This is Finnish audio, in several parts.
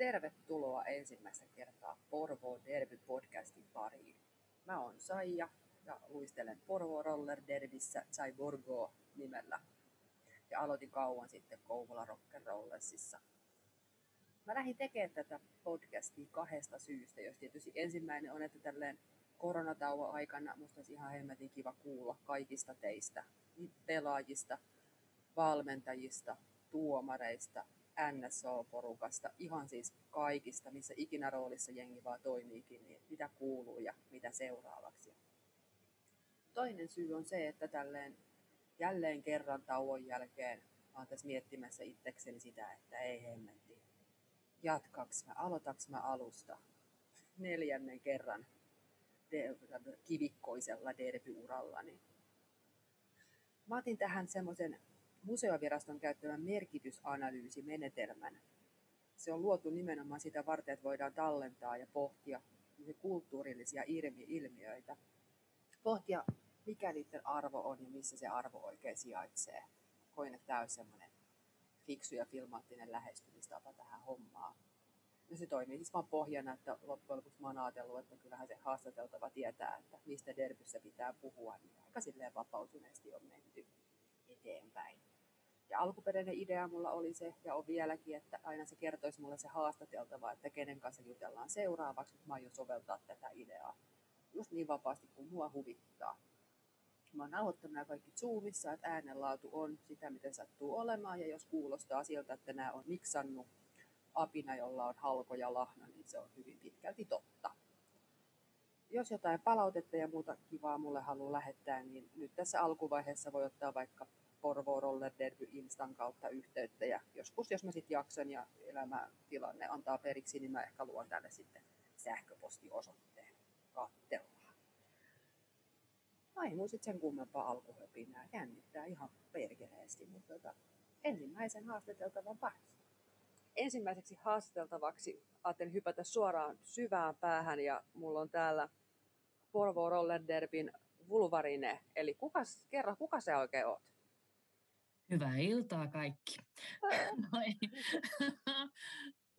Tervetuloa ensimmäistä kertaa Porvo Derby-podcastin pariin. Mä oon Saija ja luistelen Porvo Roller Derbissä Borgo nimellä. Ja aloitin kauan sitten Kouvola Rollersissa. Mä lähdin tekemään tätä podcastia kahdesta syystä, jos tietysti ensimmäinen on, että tälleen koronatauon aikana musta olisi ihan hemmetin kiva kuulla kaikista teistä, pelaajista, valmentajista, tuomareista, NSO-porukasta, ihan siis kaikista, missä ikinä roolissa jengi vaan toimiikin, niin mitä kuuluu ja mitä seuraavaksi. Toinen syy on se, että tälleen jälleen kerran tauon jälkeen olen tässä miettimässä itsekseni sitä, että ei hemmetti. Jatkaks mä, aloitaks mä alusta neljännen kerran kivikkoisella derbyurallani. Mä otin tähän semmoisen museoviraston käyttämän merkitysanalyysimenetelmän. Se on luotu nimenomaan sitä varten, että voidaan tallentaa ja pohtia kulttuurillisia ilmiöitä. Pohtia, mikä niiden arvo on ja missä se arvo oikein sijaitsee. Koin, että tämä on semmoinen fiksu ja filmaattinen lähestymistapa tähän hommaan. Ja se toimii siis vaan pohjana, että loppujen lopuksi mä oon ajatellut, että kyllähän se haastateltava tietää, että mistä derbyssä pitää puhua, niin aika silleen vapautuneesti on menty eteenpäin. Ja alkuperäinen idea mulla oli se, ja on vieläkin, että aina se kertoisi mulle se haastateltava, että kenen kanssa jutellaan seuraavaksi, mutta mä aion soveltaa tätä ideaa just niin vapaasti kuin mua huvittaa. Mä oon nauhoittanut nämä kaikki Zoomissa, että äänenlaatu on sitä, miten sattuu olemaan, ja jos kuulostaa siltä, että nämä on miksannut apina, jolla on halko ja lahna, niin se on hyvin pitkälti totta. Jos jotain palautetta ja muuta kivaa mulle haluaa lähettää, niin nyt tässä alkuvaiheessa voi ottaa vaikka Porvo Roller Derby Instan kautta yhteyttä ja joskus, jos mä sitten jaksan ja elämäntilanne antaa periksi, niin mä ehkä luon tänne sitten sähköpostiosoitteen kattelua. Ai mun sitten sen kummempaa alkuhöpinää. Jännittää ihan perkeleesti, mutta tota, ensimmäisen haastateltavan paras. Ensimmäiseksi haastateltavaksi ajattelin hypätä suoraan syvään päähän ja mulla on täällä Porvo Roller Derbyn Vulvarine. Eli kuka, kerro, kuka se oikein oot? Hyvää iltaa kaikki.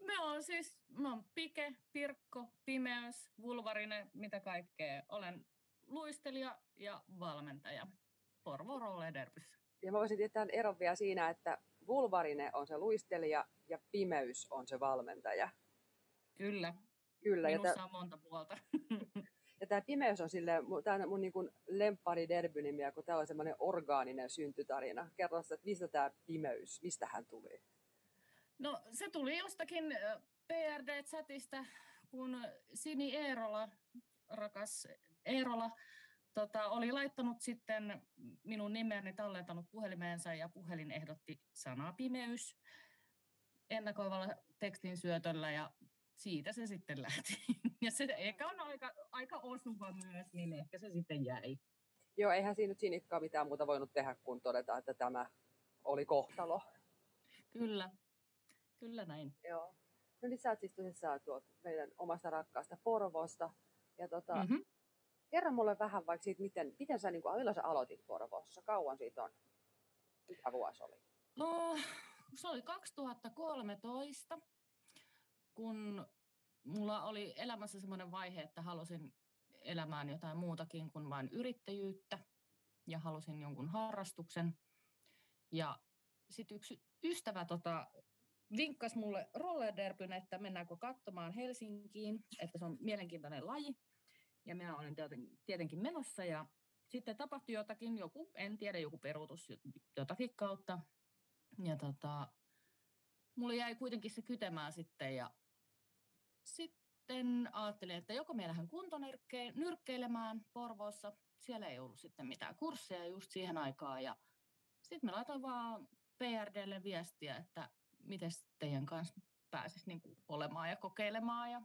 Me on siis, mä oon Pike, Pirkko, Pimeys, Vulvarine, mitä kaikkea. Olen luistelija ja valmentaja Porvo Roller Derbyssä. Ja mä voisin tietää eron vielä siinä, että Vulvarine on se luistelija ja Pimeys on se valmentaja. Kyllä. Kyllä. Minussa ja on monta puolta. Ja tämä pimeys on sille, tämä on mun niin lemppari derbynimiä, kun tämä on semmoinen orgaaninen syntytarina. Kerro että mistä tämä pimeys, mistä hän tuli? No se tuli jostakin PRD-chatista, kun Sini Eerola, rakas Eerola, tota, oli laittanut sitten minun nimeni tallentanut puhelimeensa ja puhelin ehdotti sanaa pimeys ennakoivalla tekstin syötöllä ja siitä se sitten lähti. Ja se ehkä on aika, aika osuva myös, niin ehkä se sitten jäi. Joo, eihän siinä nyt sinikkaa mitään muuta voinut tehdä kuin todeta, että tämä oli kohtalo. Kyllä, kyllä näin. Joo. No niin sä oot siis tosissaan tuot meidän omasta rakkaasta Porvosta. Ja tota, mm-hmm. kerro mulle vähän vaikka siitä, miten, miten sä, niin kuin, milloin sä aloitit Porvossa? Kauan siitä on? Mikä vuosi oli? No, se oli 2013 kun mulla oli elämässä semmoinen vaihe, että halusin elämään jotain muutakin kuin vain yrittäjyyttä ja halusin jonkun harrastuksen. Ja sitten yksi ystävä tota, vinkkasi mulle rollerderbyn, että mennäänkö katsomaan Helsinkiin, että se on mielenkiintoinen laji. Ja minä olen tietenkin menossa ja sitten tapahtui jotakin, joku, en tiedä, joku peruutus jotakin kautta. Ja tota, mulla jäi kuitenkin se kytemään sitten ja sitten ajattelin, että joko me lähden kuntonyrkkeilemään Porvoossa. Siellä ei ollut sitten mitään kursseja just siihen aikaan. Ja sitten me laitoin vaan PRDlle viestiä, että miten teidän kanssa pääsisi niin olemaan ja kokeilemaan. Ja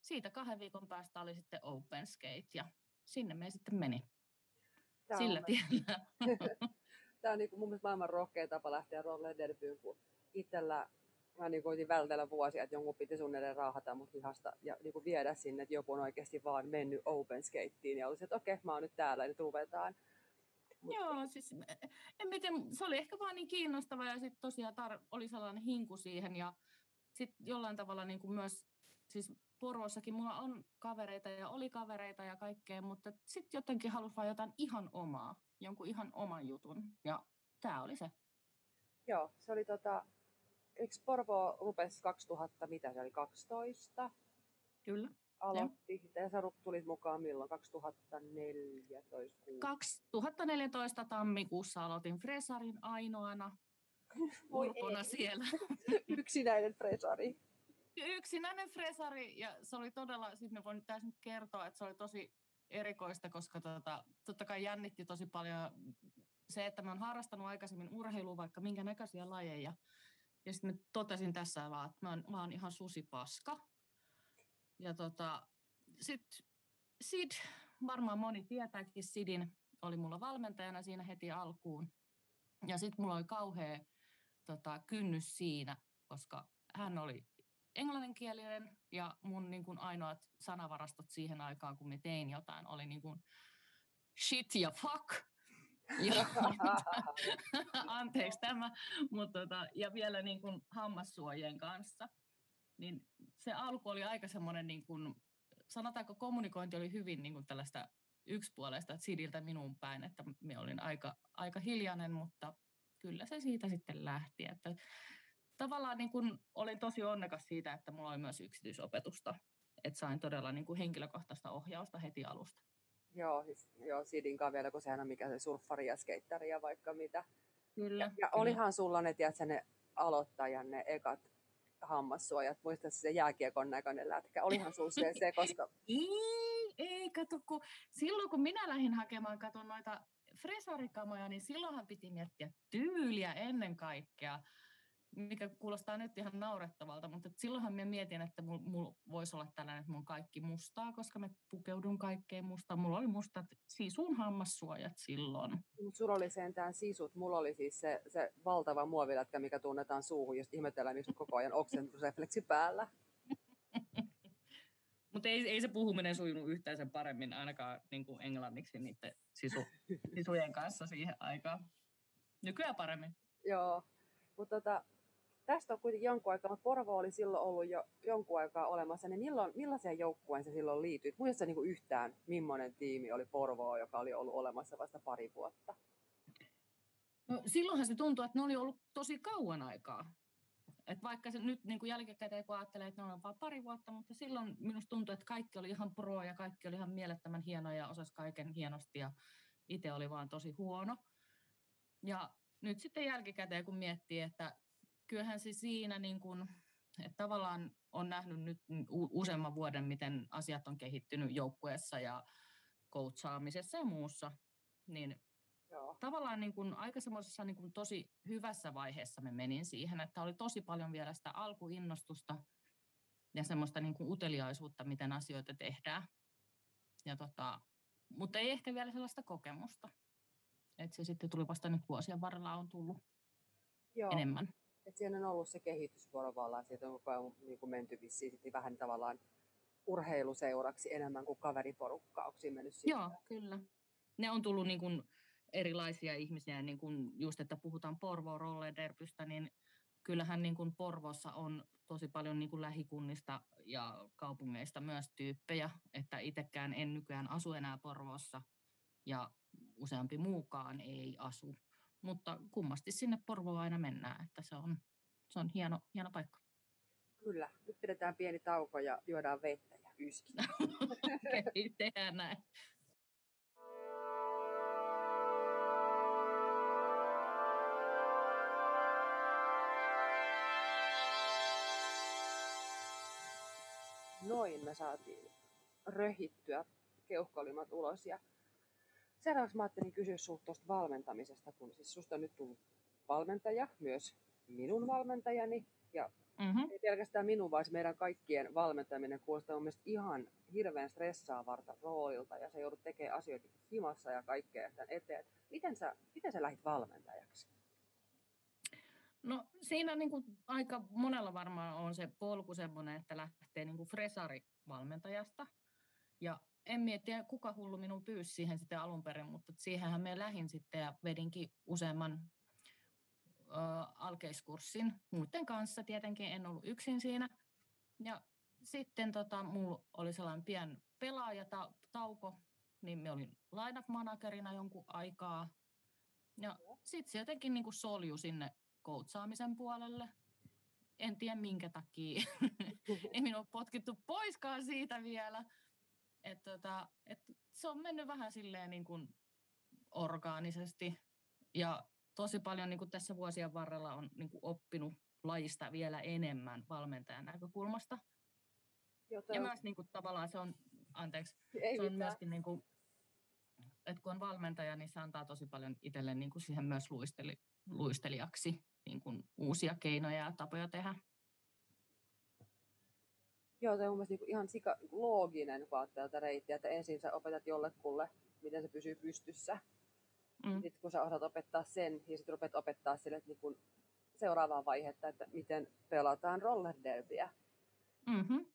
siitä kahden viikon päästä oli sitten Open Skate ja sinne me sitten meni. Tämä Sillä on, tiellä. Tämä on niin kuin mun mielestä maailman rohkea tapa lähteä roller derbyyn, kun itsellä mä niin koitin vältellä vuosia, että jonkun piti suunnilleen raahata mut hihasta ja niin kuin viedä sinne, että joku on oikeasti vaan mennyt open skateen ja olisi, että okei, okay, mä oon nyt täällä, nyt ruvetaan. Mut... Joo, siis en miten, se oli ehkä vaan niin kiinnostava ja sitten tosiaan tar- oli sellainen hinku siihen ja sitten jollain tavalla niin kuin myös, siis Porvoossakin mulla on kavereita ja oli kavereita ja kaikkea, mutta sitten jotenkin halusi vaan jotain ihan omaa, jonkun ihan oman jutun. Ja tämä oli se. Joo, se oli tota, eikö Porvo rupesi 2000, mitä se oli, 12? Kyllä. Aloitti. Ja sä tulit mukaan milloin? 2014? 2014 tammikuussa aloitin Fresarin ainoana urpona siellä. Yksinäinen Fresari. Yksinäinen Fresari ja se oli todella, siis me voin täysin kertoa, että se oli tosi erikoista, koska tota, totta kai jännitti tosi paljon se, että mä oon harrastanut aikaisemmin urheilua vaikka minkä näköisiä lajeja. Ja sitten mä totesin tässä vaan, että mä oon, mä oon ihan susipaska. Ja tota, sitten Sid, varmaan moni tietääkin Sidin, oli mulla valmentajana siinä heti alkuun. Ja sitten mulla oli kauhea tota, kynnys siinä, koska hän oli englanninkielinen ja mun niin kuin ainoat sanavarastot siihen aikaan, kun me tein jotain, oli niin kuin shit ja fuck. Anteeksi tämä, mutta tota, ja vielä niin kuin hammassuojien kanssa. Niin se alku oli aika semmoinen, niin kuin, sanotaanko kommunikointi oli hyvin niin kuin tällaista yksipuolesta Sidiltä minun päin, että me olin aika, aika hiljainen, mutta kyllä se siitä sitten lähti. Että tavallaan niin kuin olin tosi onnekas siitä, että mulla oli myös yksityisopetusta, että sain todella niin kuin henkilökohtaista ohjausta heti alusta. Joo, siis, joo Sidin vielä, kun sehän on mikä se surffari ja skeittari ja vaikka mitä. Kyllä. Ja, ja olihan sulla ne, tiedätkö, ne aloittajan ne ekat hammassuojat, muista se jääkiekon näköinen lätkä, olihan sulla se, se koska... ei, ei, kato, kun silloin kun minä lähdin hakemaan, katon noita fresarikamoja, niin silloinhan piti miettiä tyyliä ennen kaikkea mikä kuulostaa nyt ihan naurettavalta, mutta silloinhan minä mietin, että mulla mul voisi olla tällainen, että mun kaikki mustaa, koska mä pukeudun kaikkeen mustaan. Mulla oli mustat sisun hammassuojat silloin. Mutta sulla oli sentään sisut. Mulla oli siis se, se valtava muovilätkä, mikä tunnetaan suuhun, jos ihmetellään, miksi on koko ajan oksennusrefleksi päällä. Mutta ei, ei se puhuminen sujunut yhtään sen paremmin, ainakaan niin kuin englanniksi niiden sisu, sisujen kanssa siihen aikaan. Nykyään paremmin. Joo, mutta tota, tästä on kuitenkin jonkun aikaa, mutta Porvo oli silloin ollut jo jonkun aikaa olemassa, niin milloin, millaiseen joukkueen se silloin liittyy? Muistatko niin yhtään, millainen tiimi oli Porvoa, joka oli ollut olemassa vasta pari vuotta? No, silloinhan se tuntuu, että ne oli ollut tosi kauan aikaa. Et vaikka se nyt niin kuin jälkikäteen kun ajattelee, että ne on vain pari vuotta, mutta silloin minusta tuntuu, että kaikki oli ihan pro ja kaikki oli ihan mielettömän hienoja ja osasi kaiken hienosti ja itse oli vaan tosi huono. Ja nyt sitten jälkikäteen kun miettii, että kyllähän se siinä niin kuin, että tavallaan on nähnyt nyt useamman vuoden, miten asiat on kehittynyt joukkueessa ja coachaamisessa ja muussa, niin Joo. tavallaan niin kuin aika semmoisessa niin kuin tosi hyvässä vaiheessa me menin siihen, että oli tosi paljon vielä sitä alkuinnostusta ja semmoista niin kuin uteliaisuutta, miten asioita tehdään. Ja tota, mutta ei ehkä vielä sellaista kokemusta. Että se sitten tuli vasta nyt vuosien varrella on tullut Joo. enemmän että siinä on ollut se kehitys vuorovallaan, siitä on koko ajan niin kuin menty vissiin vähän tavallaan urheiluseuraksi enemmän kuin kaveriporukkaa. Onko mennyt siitä? Joo, kyllä. Ne on tullut niin kuin erilaisia ihmisiä, niin kuin just että puhutaan Porvo Rollederpystä, niin kyllähän niin kuin Porvossa on tosi paljon niin kuin lähikunnista ja kaupungeista myös tyyppejä, että itsekään en nykyään asu enää Porvoossa ja useampi muukaan ei asu mutta kummasti sinne Porvoon aina mennään, että se on, se on hieno, hieno paikka. Kyllä, nyt pidetään pieni tauko ja juodaan vettä ja yskitään. Okei, tehdään näin. Noin me saatiin röhittyä keuhkolimat ulos ja Seuraavaksi mä ajattelin kysyä sinulta tuosta valmentamisesta, kun siis susta on nyt tullut valmentaja, myös minun valmentajani, ja mm-hmm. ei pelkästään minun, vaan meidän kaikkien valmentaminen kuulostaa mun ihan hirveän stressaavarta roolilta, ja se joudut tekemään asioita himassa ja kaikkea tämän eteen. Miten sä, miten sä lähdit valmentajaksi? No siinä niin kuin aika monella varmaan on se polku semmoinen, että lähtee niin kuin fresari-valmentajasta. Ja en miettiä, kuka hullu minun pyysi siihen sitten alun perin, mutta siihenhän me lähin sitten ja vedinkin useamman alkeiskurssin muiden kanssa. Tietenkin en ollut yksin siinä. Ja sitten tota, mulla oli sellainen pien pelaajatauko, niin me olin lineup-managerina jonkun aikaa. Ja sitten se jotenkin niin kuin solju sinne koutsaamisen puolelle. En tiedä minkä takia. Ei minua potkittu poiskaan siitä vielä. Et tota, et se on mennyt vähän silleen niin kuin orgaanisesti. Ja tosi paljon niin kuin tässä vuosien varrella on niin kuin oppinut lajista vielä enemmän valmentajan näkökulmasta. Joten... Ja myös niin kuin, tavallaan se on, anteeksi, Ei se on mitään. myöskin niin kuin, että kun on valmentaja, niin se antaa tosi paljon itselle niin kuin siihen myös luisteli, luistelijaksi niin kuin uusia keinoja ja tapoja tehdä. Joo, se on mun niin ihan sika, niin looginen, kun ajattelee tätä reittiä, että ensin sä opetat jollekulle, miten se pysyy pystyssä. Mm. Sitten kun sä osaat opettaa sen, ja sitten rupeat opettaa sille että niin kun seuraavaa vaihetta, että miten pelataan roller derbyä. Mm-hmm.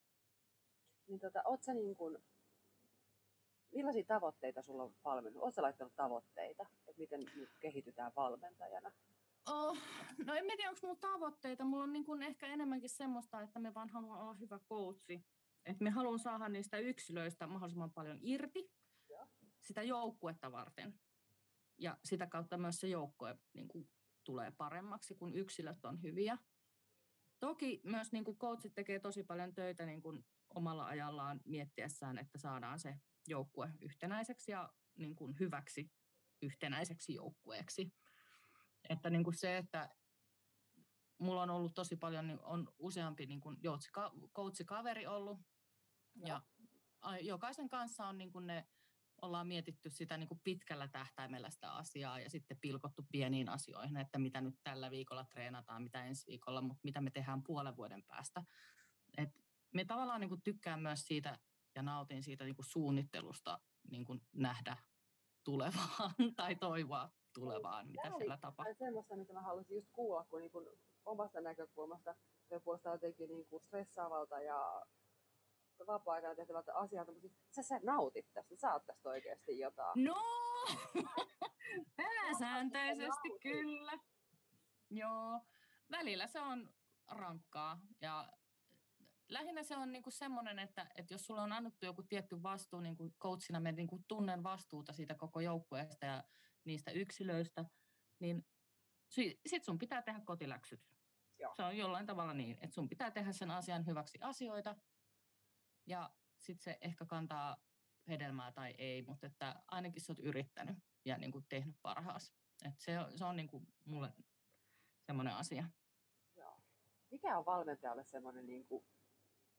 Niin tota, oot sä niin kun, millaisia tavoitteita sulla on valmennut? Oletko laittanut tavoitteita, että miten nyt kehitytään valmentajana? Oh, no en tiedä, onko mulla tavoitteita. Mulla on niin kuin ehkä enemmänkin semmoista, että me vaan haluan olla hyvä coachi. Että me haluan saada niistä yksilöistä mahdollisimman paljon irti ja. sitä joukkuetta varten. Ja sitä kautta myös se joukkue niin kuin, tulee paremmaksi, kun yksilöt on hyviä. Toki myös niin kuin coachit tekee tosi paljon töitä niin kuin omalla ajallaan miettiessään, että saadaan se joukkue yhtenäiseksi ja niin kuin hyväksi yhtenäiseksi joukkueeksi. Että niin kuin se, että mulla on ollut tosi paljon, niin on useampi niin kuin coachikaveri ollut. Ja jokaisen kanssa on niin kuin ne, ollaan mietitty sitä niin kuin pitkällä tähtäimellä sitä asiaa ja sitten pilkottu pieniin asioihin, että mitä nyt tällä viikolla treenataan, mitä ensi viikolla, mutta mitä me tehdään puolen vuoden päästä. Et me tavallaan niin kuin tykkään myös siitä ja nautin siitä niin kuin suunnittelusta niin kuin nähdä tulevaan tai toivoa tulevaan, mitä Tämä siellä tapahtuu. semmoista, mitä mä haluaisin just kuulla, kun niin kuin omasta näkökulmasta se kuulostaa jotenkin niin kuin stressaavalta ja vapaa-aikana tehtävältä asialta, mutta siis sä, sä nautit tästä, sä saat tästä oikeasti jotain. No, pääsääntöisesti kyllä. Joo, välillä se on rankkaa ja lähinnä se on niinku semmoinen, että, että jos sulla on annettu joku tietty vastuu, niin kuin coachina me niinku tunnen vastuuta siitä koko joukkueesta ja niistä yksilöistä, niin sit sun pitää tehdä kotiläksyt. Joo. Se on jollain tavalla niin, että sun pitää tehdä sen asian hyväksi asioita ja sitten se ehkä kantaa hedelmää tai ei, mutta että ainakin sä oot yrittänyt ja niin kuin tehnyt parhaas. Et se, on, se on niin kuin mulle semmoinen asia. Joo. Mikä on valmentajalle semmoinen niin kuin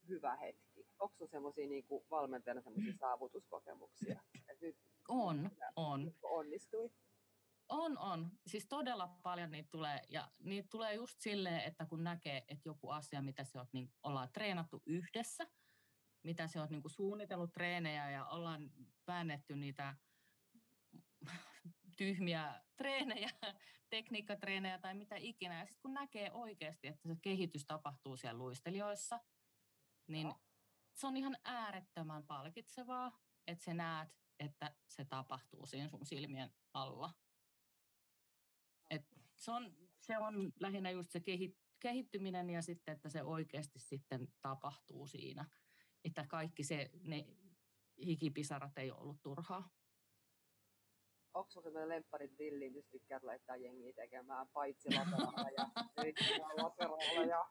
hyvä hetki? Onko sinulla semmoisia niin valmentajana semmoisia saavutuskokemuksia? Et nyt on, on. Onnistui? On, on. Siis todella paljon niitä tulee. Ja niitä tulee just silleen, että kun näkee, että joku asia, mitä se on, niin ollaan treenattu yhdessä, mitä se on niin kuin suunnitellut treenejä ja ollaan väännetty niitä tyhmiä treenejä, tekniikkatreenejä tai mitä ikinä. Ja sitten kun näkee oikeasti, että se kehitys tapahtuu siellä luistelijoissa, niin se on ihan äärettömän palkitsevaa, että sä näet, että se tapahtuu siinä sun silmien alla. Et se, on, se on lähinnä just se kehittyminen ja sitten, että se oikeasti sitten tapahtuu siinä. Että kaikki se, ne hikipisarat ei ollut turhaa. Onko sinulla sellainen lempparit villiin, jos tykkäät laittaa jengiä tekemään paitsi lateralla ja lateralla ja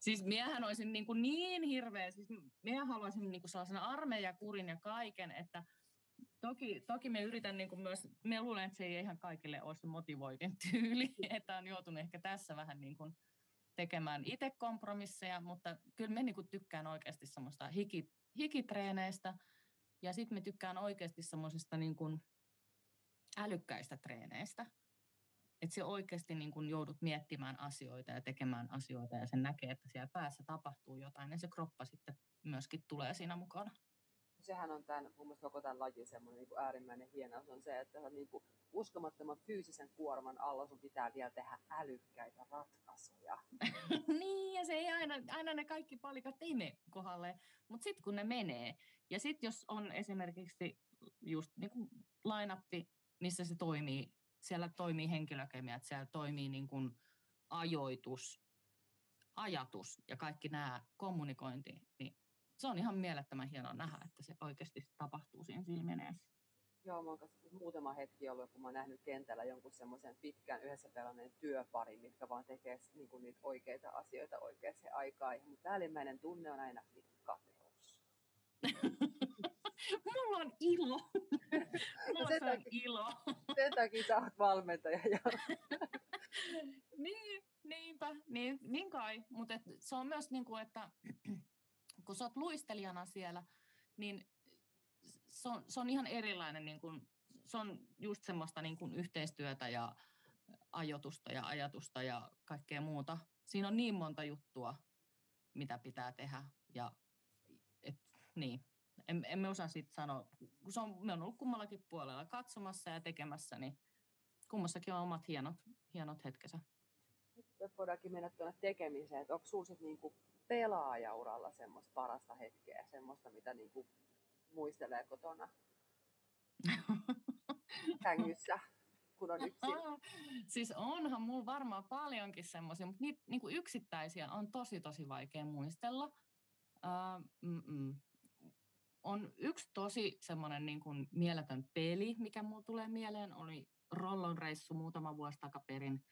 Siis miehän olisin niin, kuin niin hirveä, siis minä haluaisin niin kuin sellaisen armeijakurin ja kaiken, että toki, toki me yritän niin kuin myös, me luulen, että se ei ihan kaikille ole se motivoivin tyyli, että on joutunut ehkä tässä vähän niin kuin tekemään itse kompromisseja, mutta kyllä me niin kuin tykkään oikeasti semmoista hiki, hikitreeneistä ja sitten me tykkään oikeasti semmoisista niin kuin älykkäistä treeneistä että se oikeasti niin kun joudut miettimään asioita ja tekemään asioita ja sen näkee, että siellä päässä tapahtuu jotain, niin se kroppa sitten myöskin tulee siinä mukana. Sehän on tämän, mun mielestä koko tämän lajin semmoinen niin äärimmäinen hienous on se, että niin kuin uskomattoman fyysisen kuorman alla sun pitää vielä tehdä älykkäitä ratkaisuja. niin, ja se ei aina, aina ne kaikki palikat ei mene kohdalle, mutta sitten kun ne menee, ja sitten jos on esimerkiksi just niin kuin line missä se toimii siellä toimii henkilökemia, että siellä toimii niin kuin ajoitus, ajatus ja kaikki nämä kommunikointi, niin se on ihan mielettömän hienoa nähdä, että se oikeasti tapahtuu siinä silmien edessä. Joo, mä oon muutama hetki ollut, kun mä oon nähnyt kentällä jonkun semmoisen pitkän yhdessä pelanneen työpari, mitkä vaan tekee niin kuin niitä oikeita asioita oikeaan aikaan. Mutta päällimmäinen tunne on aina kateus. Mulla on ilo. Mulla on ilo. Sen takia sä oot valmentaja. Ja... niin, niinpä, niin, niin kai. Mutta se on myös niin kuin, että kun sä oot luistelijana siellä, niin se on, se on ihan erilainen, niin kuin, se on just semmoista niin kuin yhteistyötä ja ajotusta ja ajatusta ja kaikkea muuta. Siinä on niin monta juttua, mitä pitää tehdä. Ja, et, niin, en, emme osaa sitten sanoa, kun se on, me on ollut kummallakin puolella katsomassa ja tekemässä, niin kummassakin on omat hienot, hienot hetkensä. Nyt voidaankin mennä tuonne tekemiseen, että onko sinulla niinku pelaajauralla semmoista parasta hetkeä, semmoista mitä niinku muistelee kotona sängyssä, kun on yksin? siis onhan mulla varmaan paljonkin semmoisia, mutta niitä niin kuin yksittäisiä on tosi tosi vaikea muistella. Uh, on yksi tosi semmoinen niin kuin mieletön peli, mikä mulla tulee mieleen, oli Rollon reissu muutama vuosi takaperin.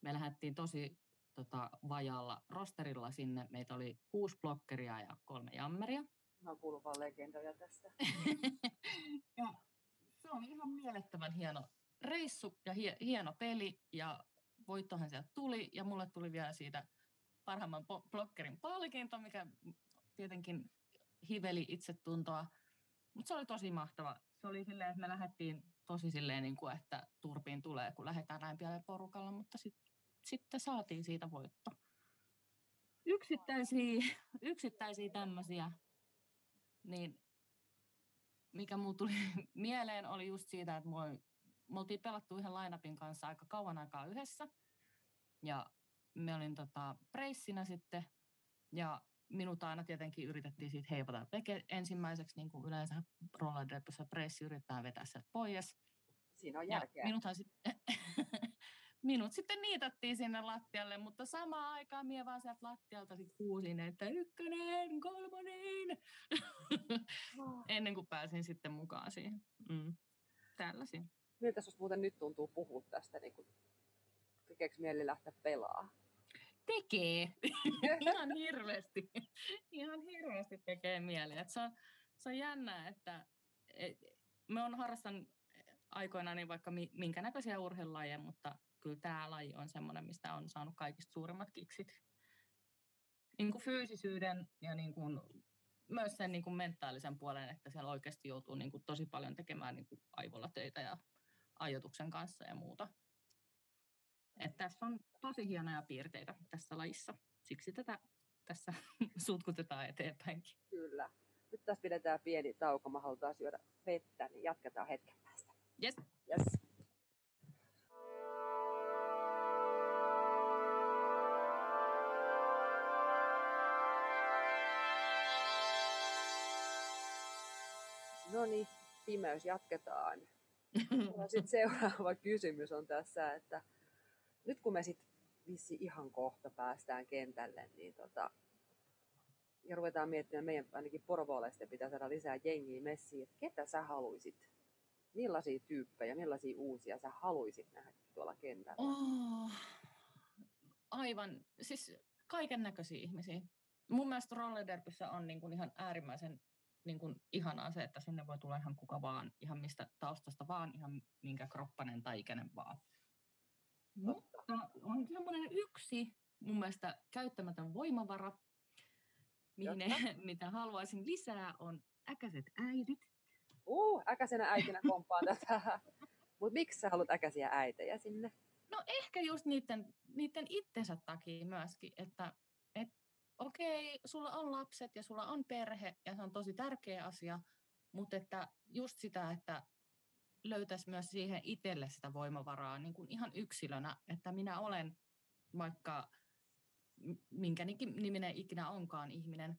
Me lähdettiin tosi tota, vajalla rosterilla sinne. Meitä oli kuusi blokkeria ja kolme jammeria. Mä oon kuullut vaan legendoja tästä. ja se on ihan mielettömän hieno reissu ja hie, hieno peli ja voittohan sieltä tuli ja mulle tuli vielä siitä parhaimman blokkerin palkinto, mikä tietenkin hiveli itsetuntoa. Mutta se oli tosi mahtava. Se oli silleen, että me lähdettiin tosi silleen, niin kuin, että turpiin tulee, kun lähdetään näin pienellä porukalla, mutta sit, sitten saatiin siitä voitto. Yksittäisiä, yksittäisiä tämmöisiä niin mikä mulla tuli mieleen oli just siitä, että moi, me oltiin pelattu yhden lainapin kanssa aika kauan aikaa yhdessä. Ja me olin tota, preissinä sitten. Ja minut aina tietenkin yritettiin siitä heipata veke ensimmäiseksi, niin kuin yleensä rollerderpissä preissi yrittää vetää sieltä pois. Siinä on järkeä. Ja minuthan sitten minut sitten niitattiin sinne lattialle, mutta samaan aikaan minä vaan sieltä lattialta sit huusin, että ykkönen, kolmonen, oh. ennen kuin pääsin sitten mukaan siihen. Mm. Tällaisia. Miltä sinusta muuten nyt tuntuu puhua tästä? Niin kuin, tekeekö mieli lähteä pelaamaan? Tekee. Ihan hirveästi. Ihan hirveästi tekee mieli. Et se, on, se on jännää, että et, me on harrastanut aikoinaan niin vaikka minkä näköisiä urheilulajeja, mutta kyllä tämä laji on semmoinen, mistä on saanut kaikista suurimmat kiksit. Niin kuin fyysisyyden ja niin kuin myös sen niin kuin mentaalisen puolen, että siellä oikeasti joutuu niin kuin tosi paljon tekemään niin kuin aivolla töitä ja ajatuksen kanssa ja muuta. Et tässä on tosi hienoja piirteitä tässä lajissa. Siksi tätä tässä sutkutetaan eteenpäinkin. Kyllä. Nyt tässä pidetään pieni tauko. Mä halutaan syödä vettä, niin jatketaan hetken päästä. Yes. yes. No niin, pimeys jatketaan. Sitten seuraava kysymys on tässä, että nyt kun me sitten vissi ihan kohta päästään kentälle, niin tota, ja ruvetaan miettimään, meidän ainakin porvoolaisten pitää saada lisää jengiä messiin, että ketä sä haluisit, millaisia tyyppejä, millaisia uusia sä haluisit nähdä tuolla kentällä? Oh, aivan, siis kaiken näköisiä ihmisiä. Mun mielestä rollederpissä on niin kuin ihan äärimmäisen niin kuin ihanaa se, että sinne voi tulla ihan kuka vaan, ihan mistä taustasta vaan, ihan minkä kroppanen tai ikäinen vaan. Mutta on semmoinen yksi mun mielestä käyttämätön voimavara, mihin, mitä haluaisin lisää, on äkäiset äidit. Uh, äkäisenä äitinä komppaan tätä. Mutta miksi sä haluat äkäisiä äitejä sinne? No ehkä just niiden, niiden itsensä takia myöskin, että okei, sulla on lapset ja sulla on perhe ja se on tosi tärkeä asia, mutta että just sitä, että löytäisi myös siihen itselle sitä voimavaraa niin kuin ihan yksilönä, että minä olen vaikka minkä niminen ikinä onkaan ihminen,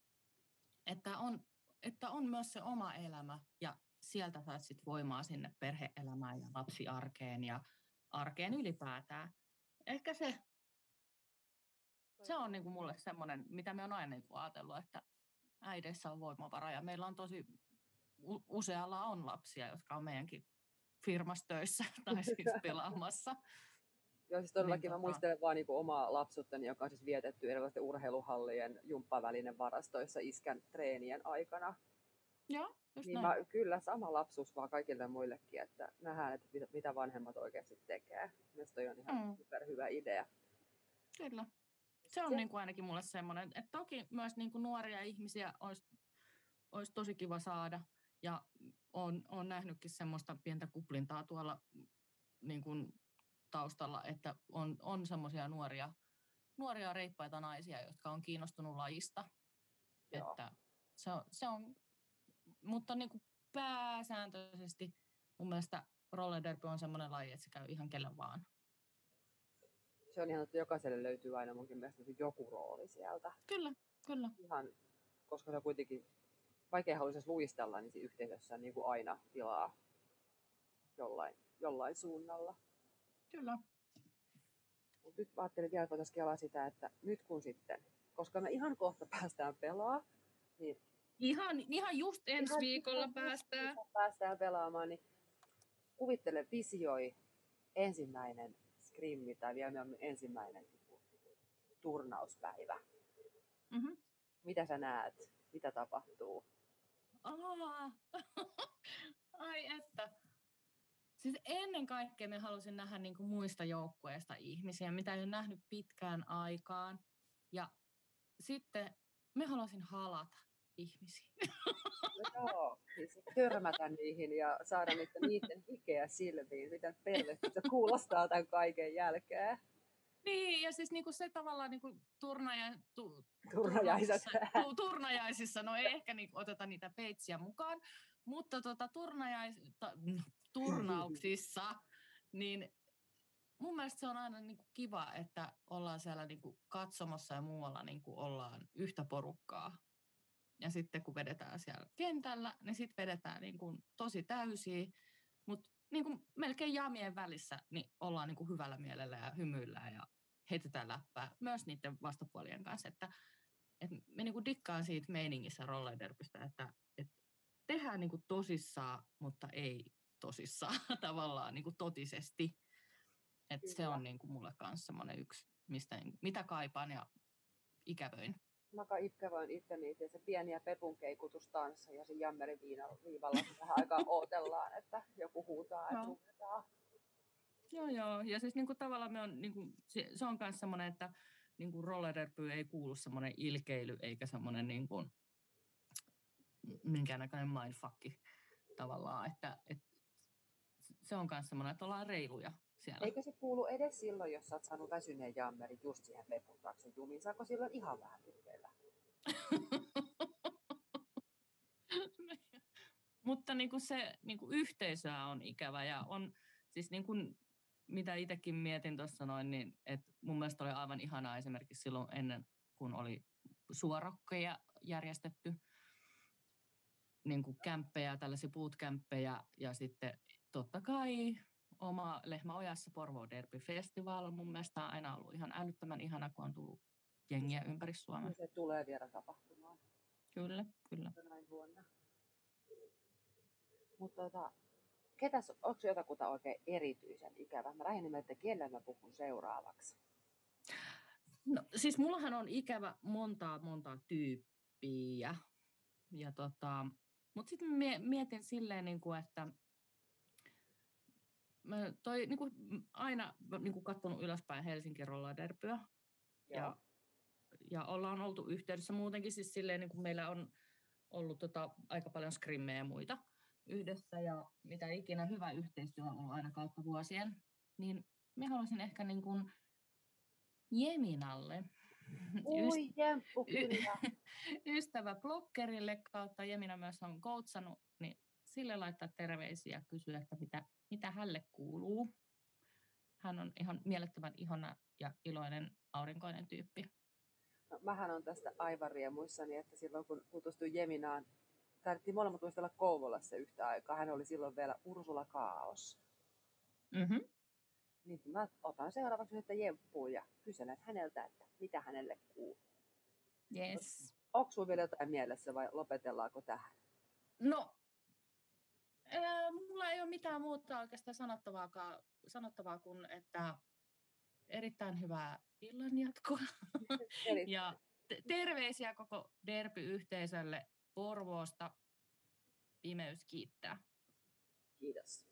että on, että on myös se oma elämä ja sieltä saat sit voimaa sinne perheelämään ja lapsiarkeen ja arkeen ylipäätään. Ehkä se, se on niin kuin mulle semmoinen, mitä me on aina niin kuin ajatellut, että äideissä on voimavara ja meillä on tosi usealla on lapsia, jotka on meidänkin firmassa töissä tai siis pelaamassa. Joo, siis todellakin niin, mä tota... muistelen vaan niin omaa lapsuuttani, joka on siis vietetty erilaisten urheiluhallien jumppavälinen varastoissa iskän treenien aikana. Joo, just niin mä, kyllä sama lapsuus vaan kaikille muillekin, että nähdään, että mitä vanhemmat oikeasti tekee. Mielestäni on ihan mm. super hyvä idea. Kyllä. Se on niin kuin ainakin mulle semmoinen, että toki myös niin kuin nuoria ihmisiä olisi, olisi tosi kiva saada. Ja on, on nähnytkin semmoista pientä kuplintaa tuolla niin kuin taustalla, että on, on semmoisia nuoria, nuoria reippaita naisia, jotka on kiinnostunut lajista. Joo. Että se on, se on, mutta niin kuin pääsääntöisesti mun mielestä roller derby on semmoinen laji, että se käy ihan kelle vaan. Se on ihan, että jokaiselle löytyy aina munkin mielestä joku rooli sieltä. Kyllä, kyllä. Ihan, koska se on kuitenkin vaikea haluaisi luistella, niin siinä yhteisössä on niin kuin aina tilaa jollain, jollain suunnalla. Kyllä. Mut nyt ajattelin vielä, että kelaa sitä, että nyt kun sitten, koska me ihan kohta päästään pelaa, niin Ihan, ihan just ensi ihan viikolla ihan päästään. Päästään pelaamaan, niin kuvittele, visioi ensimmäinen skrimmi tai vielä ensimmäinen turnauspäivä. Mm-hmm. Mitä sä näet? Mitä tapahtuu? Aa, ai että. Siis ennen kaikkea me halusin nähdä niin kuin muista joukkueista ihmisiä, mitä ei ole nähnyt pitkään aikaan. Ja sitten me haluaisin halata ihmisiä. No joo, siis törmätä niihin ja saada niitä, niiden hikeä silmiin. Miten pervettä kuulostaa tämän kaiken jälkeen. Niin, ja siis niinku se tavallaan niinku turnaja, tu, turnajaisissa, tu, turnajaisissa, no ei ehkä niinku oteta niitä peitsiä mukaan, mutta tota, turnajais, ta, turnauksissa, niin mun mielestä se on aina niinku kiva, että ollaan siellä niinku katsomassa ja muualla niinku ollaan yhtä porukkaa. Ja sitten kun vedetään siellä kentällä, niin sitten vedetään niinku tosi täysiä, niin kuin melkein jaamien välissä niin ollaan niin kuin hyvällä mielellä ja hymyillään ja heitetään läppää myös niiden vastapuolien kanssa. Että, että me niin kuin dikkaan siitä meiningissä rollerderpystä, että, että tehdään niin kuin tosissaan, mutta ei tosissaan tavallaan niin kuin totisesti. Että se on niin kuin mulle kanssa semmoinen yksi, mistä, mitä kaipaan ja ikävöin. Mä ikävöin itse niitä ja se pieniä pepun keikutustanssa ja se jammerin viivalla vähän aikaa ootellaan, että joku huutaa, että. Joo, joo. Ja siis niinku tavallaan me on, niinku, se, se on myös semmoinen, että niinku roller ei kuulu semmoinen ilkeily eikä semmoinen niinku, minkäännäköinen mindfucki tavallaan, että, että se on myös semmoinen, että ollaan reiluja siellä. Eikö se kuulu edes silloin, jos sä oot saanut väsyneen jammerin just siihen pepun taakse jumiin? Saako silloin ihan vähän virkeillä? Mutta niin kuin se niin kuin yhteisöä on ikävä ja on siis niin kuin, mitä itsekin mietin tuossa noin, niin että mun mielestä oli aivan ihanaa esimerkiksi silloin ennen, kun oli suorokkeja järjestetty, niin kuin kämppejä, tällaisia bootkämppejä ja sitten totta kai oma Lehmäojassa Porvo Derby Festival on mun mielestä aina ollut ihan älyttömän ihana, kun on tullut jengiä ympäri Suomea. Se tulee vielä tapahtumaan. Kyllä, kyllä. Näin vuonna. Mutta tota, ketäs, onko jotakuta oikein erityisen ikävä? Mä lähdin että kelle mä puhun seuraavaksi. No, siis mullahan on ikävä montaa montaa tyyppiä. Ja tota, mutta sitten mietin silleen, niin kuin, että mä toi niin kuin aina niin kuin katsonut ylöspäin Helsingin rolladerpyä. Ja, ja ollaan oltu yhteydessä muutenkin siis silleen, niin kuin meillä on ollut tota, aika paljon skrimmejä ja muita yhdessä ja mitä ikinä hyvä yhteistyö on ollut aina kautta vuosien, niin me haluaisin ehkä niin kuin Jeminalle, Ui, jemppu, kyllä. ystävä bloggerille kautta Jemina myös on koutsannut, niin sille laittaa terveisiä ja kysyä, että mitä, mitä hälle kuuluu. Hän on ihan mielettömän ihana ja iloinen aurinkoinen tyyppi. No, mähän on tästä aivan riemuissani, että silloin kun tutustuin Jeminaan, tarvittiin molemmat olla Kouvolassa yhtä aikaa. Hän oli silloin vielä Ursula Kaos. Mm-hmm. Niin mä otan seuraavaksi nyt Jemppuun ja kyselen häneltä, että mitä hänelle kuuluu. Yes. Onko sinulla vielä jotain mielessä vai lopetellaanko tähän? No, ää, mulla ei ole mitään muuta oikeastaan sanottavaa, sanottavaa kuin, että erittäin hyvää illanjatkoa. ja terveisiä koko Derby-yhteisölle Porvoosta. Pimeys kiittää. Kiitos.